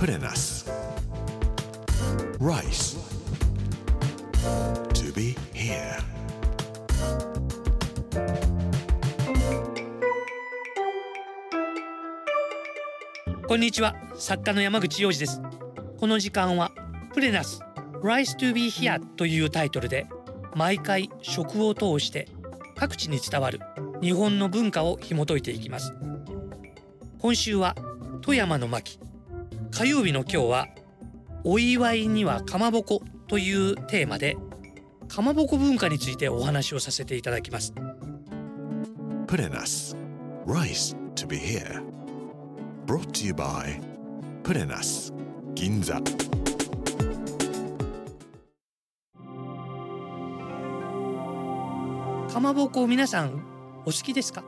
Put in us. Rice. To be here. こんにちは作家の山口洋二ですこの時間はプレナス Rise to be here というタイトルで毎回食を通して各地に伝わる日本の文化を紐解いていきます今週は富山の巻火曜日の今日はお祝いにはかまぼこというテーマでかまぼこ文化についてお話をさせていただきます us. Rice to be here. Brought to you by. Ginza. かまぼこ皆さんお好きですか？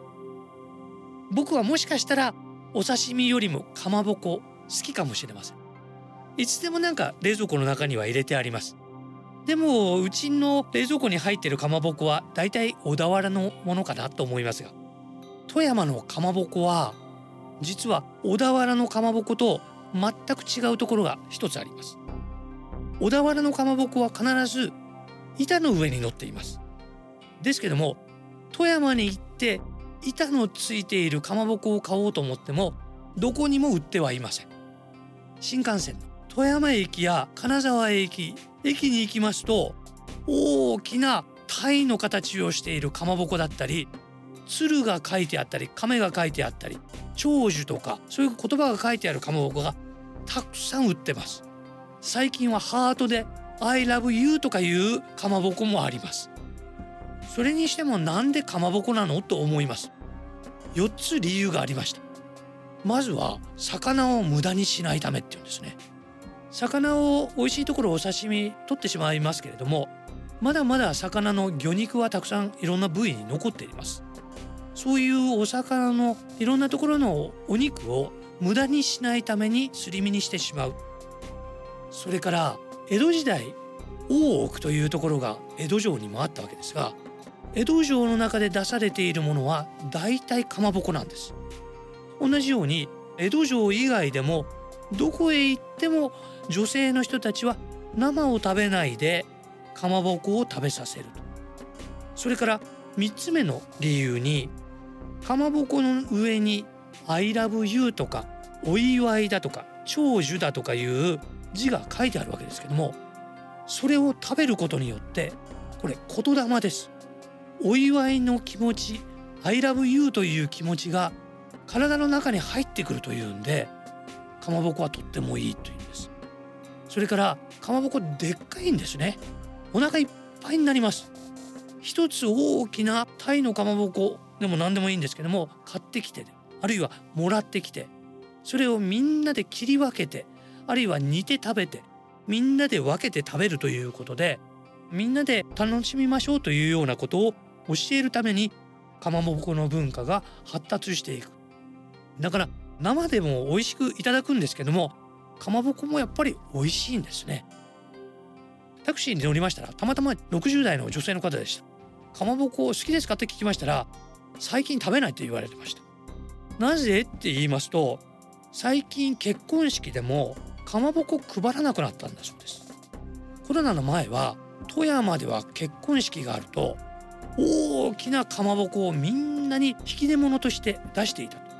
僕はもしかしたらお刺身よりもかまぼこ好きかもしれません。いつでもなんか冷蔵庫の中には入れてあります。でもうちの冷蔵庫に入ってるかまぼこはだいたい小田原のものかなと思いますが。富山のかまぼこは実は小田原のかまぼこと全く違うところが一つあります。小田原のかまぼこは必ず板の上に乗っています。ですけども富山に行って板のついているかまぼこを買おうと思ってもどこにも売ってはいません。新幹線の富山駅や金沢駅駅に行きますと大きな鯛の形をしているかまぼこだったり鶴が書いてあったり亀が書いてあったり長寿とかそういう言葉が書いてあるかまぼこがたくさん売ってます。最近はハートで I love you とかいうかまぼこもあります。それにしてもなんでかまぼこなのと思います。4つ理由がありました。まずは魚を無駄にしないためっていうんですね。魚を美味しいところお刺身取ってしまいますけれどもまだまだ魚の魚肉はたくさんいろんな部位に残っています。そういうお魚のいろんなところのお肉を無駄にしないためにすり身にしてしまう。それから江戸時代大奥というところが江戸城にもあったわけですが江戸城の中で出されているものは大体かまぼこなんです。同じように江戸城以外でもどこへ行っても女性の人たちは生を食べないでかまぼこを食べさせると。それから3つ目の理由にかまぼこの上に「I love you」とか「お祝い」だとか「長寿」だとかいう字が書いてあるわけですけどもそれを食べることによってこれ言霊です。お祝いの気持ち「I love you」という気持ちが体の中に入ってくるというんでかまぼこはとってもいいというんです。それからかまぼこでっかいんですね。お腹いっぱいになります。一つ大きなタイのかまぼこでも何でもいいんですけども買ってきてあるいはもらってきてそれをみんなで切り分けてあるいは煮て食べてみんなで分けて食べるということでみんなで楽しみましょうというようなことを教えるためにかまぼこの文化が発達していく。だから生でも美味しくいただくんですけどもかまぼこもやっぱり美味しいんですね。タクシーに乗りましたらたまたま60代の女性の方でした。かまぼこ好きですかって聞きましたら最近食べないって言われてました。なぜって言いますと最近結婚式でもかまぼこ配らなくなったんだそうです。コロナの前は富山では結婚式があると大きなかまぼこをみんなに引き出物として出していたと。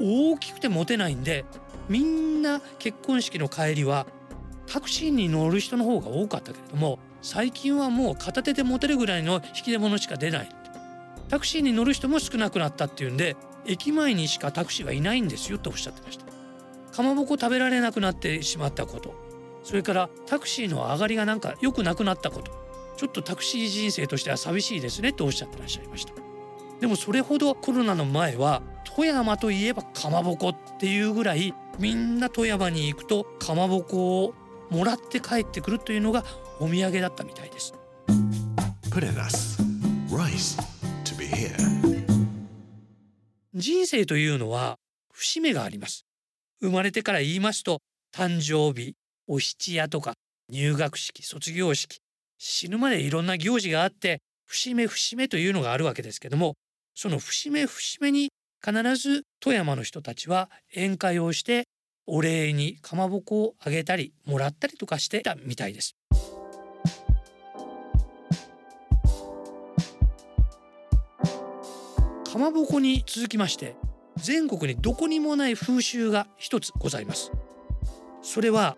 大きくて持てないんでみんな結婚式の帰りはタクシーに乗る人の方が多かったけれども最近はもう片手で持てるぐらいの引き出物しか出ない。タクシーに乗る人も少なくなったっていうんで駅前にしかタクシーがいないんですよとおっしゃってました。かまぼこ食べられなくなってしまったこと。それからタクシーの上がりがなんか良くなくなったこと。ちょっとタクシー人生としては寂しいですねとおっしゃってらっしゃいました。でもそれほどコロナの前は富山といえばかまぼこっていうぐらいみんな富山に行くとかまぼこをもらって帰ってくるというのがお土産だったみたいです.人生というのは節目があります。生まれてから言いますと誕生日お七夜とか入学式卒業式死ぬまでいろんな行事があって節目節目というのがあるわけですけどもその節目節目に必ず富山の人たちは宴会をしてお礼にかまぼこをあげたりもらったりとかしてたみたいです。かまぼこに続きまして全国にどこにもない風習が一つございます。それは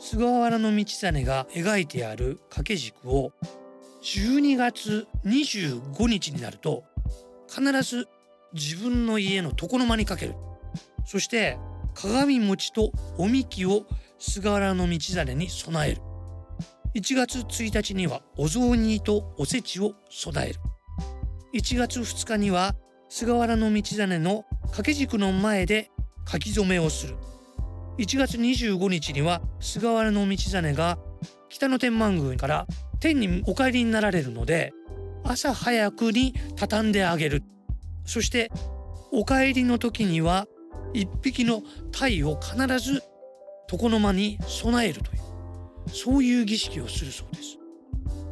菅原道真が描いてある掛け軸を12月25日になると必ず自分の家の床の間にかける。そして鏡餅とおみきを菅原道真に備える。1月1日にはお雑煮とおせちを備える。1月2日には菅原道真の掛け軸の前で書き初めをする。1月25日には菅原道真が北の天満宮から天にお帰りになられるので朝早くに畳んであげる。そしてお帰りの時には一匹の鯛を必ず床の間に備えるというそういう儀式をするそうです。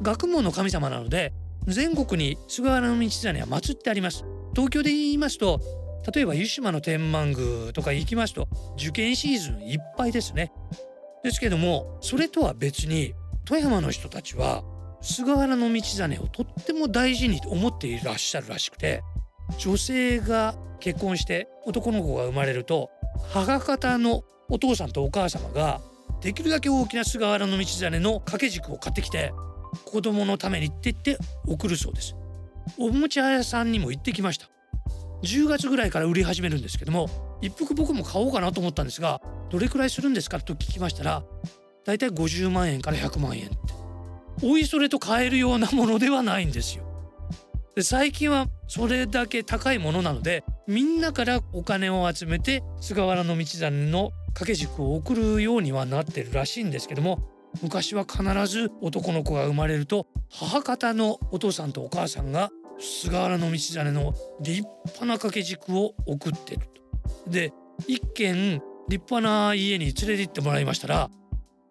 学問の神様なので全国に菅原道真は祀ってあります。東京で言いますと例えば湯島の天満宮とか行きますと受験シーズンいっぱいですね。ですけどもそれとは別に富山の人たちは菅原道真をとっても大事に思っていらっしゃるらしくて女性が結婚して男の子が生まれると母方のお父さんとお母様ができるだけ大きな菅原道真の掛け軸を買ってきて子供のためにって言って送るそうです。おもちゃ屋さんにも行ってきました。10月ぐらいから売り始めるんですけども一服僕も買おうかなと思ったんですがどれくらいするんですかと聞きましたらだいたい50万円から100万円って。おいそれと買えるようなものではないんですよで最近はそれだけ高いものなのでみんなからお金を集めて菅原道真の掛け軸を送るようにはなってるらしいんですけども昔は必ず男の子が生まれると母方のお父さんとお母さんが菅原道真の立派な掛け軸を送ってると。で一軒立派な家に連れて行ってもらいましたら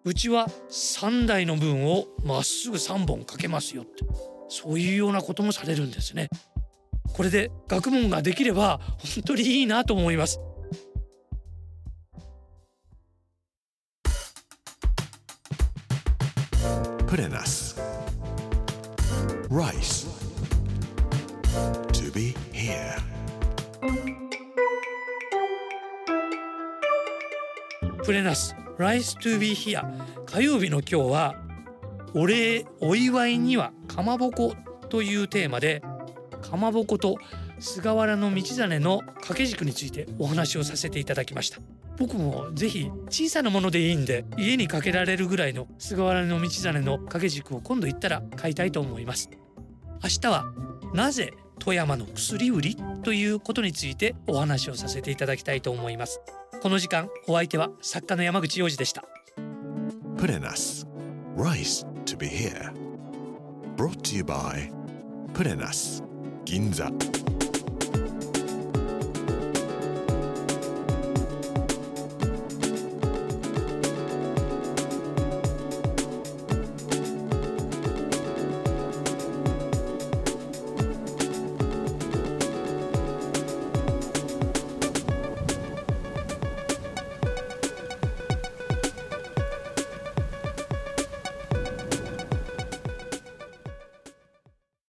うちは3台の分をまっすぐ3本かけますよって。そういうようなこともされるんですね。これで学問ができれば本当にいいなと思います。プレナス Rice. To be here. プレナス Rice to be here 火曜日の今日はお礼お祝いにはかまぼこというテーマでかまぼこと菅原道真の掛け軸についてお話をさせていただきました。僕もぜひ小さなものでいいんで家にかけられるぐらいの菅原道真の掛け軸を今度行ったら買いたいと思います。明日はなぜ富山の薬売りということについてお話をさせていただきたいと思います。この時間お相手は作家の山口洋二でした。プレナス Rice to be here. Brought to you by プレナス銀座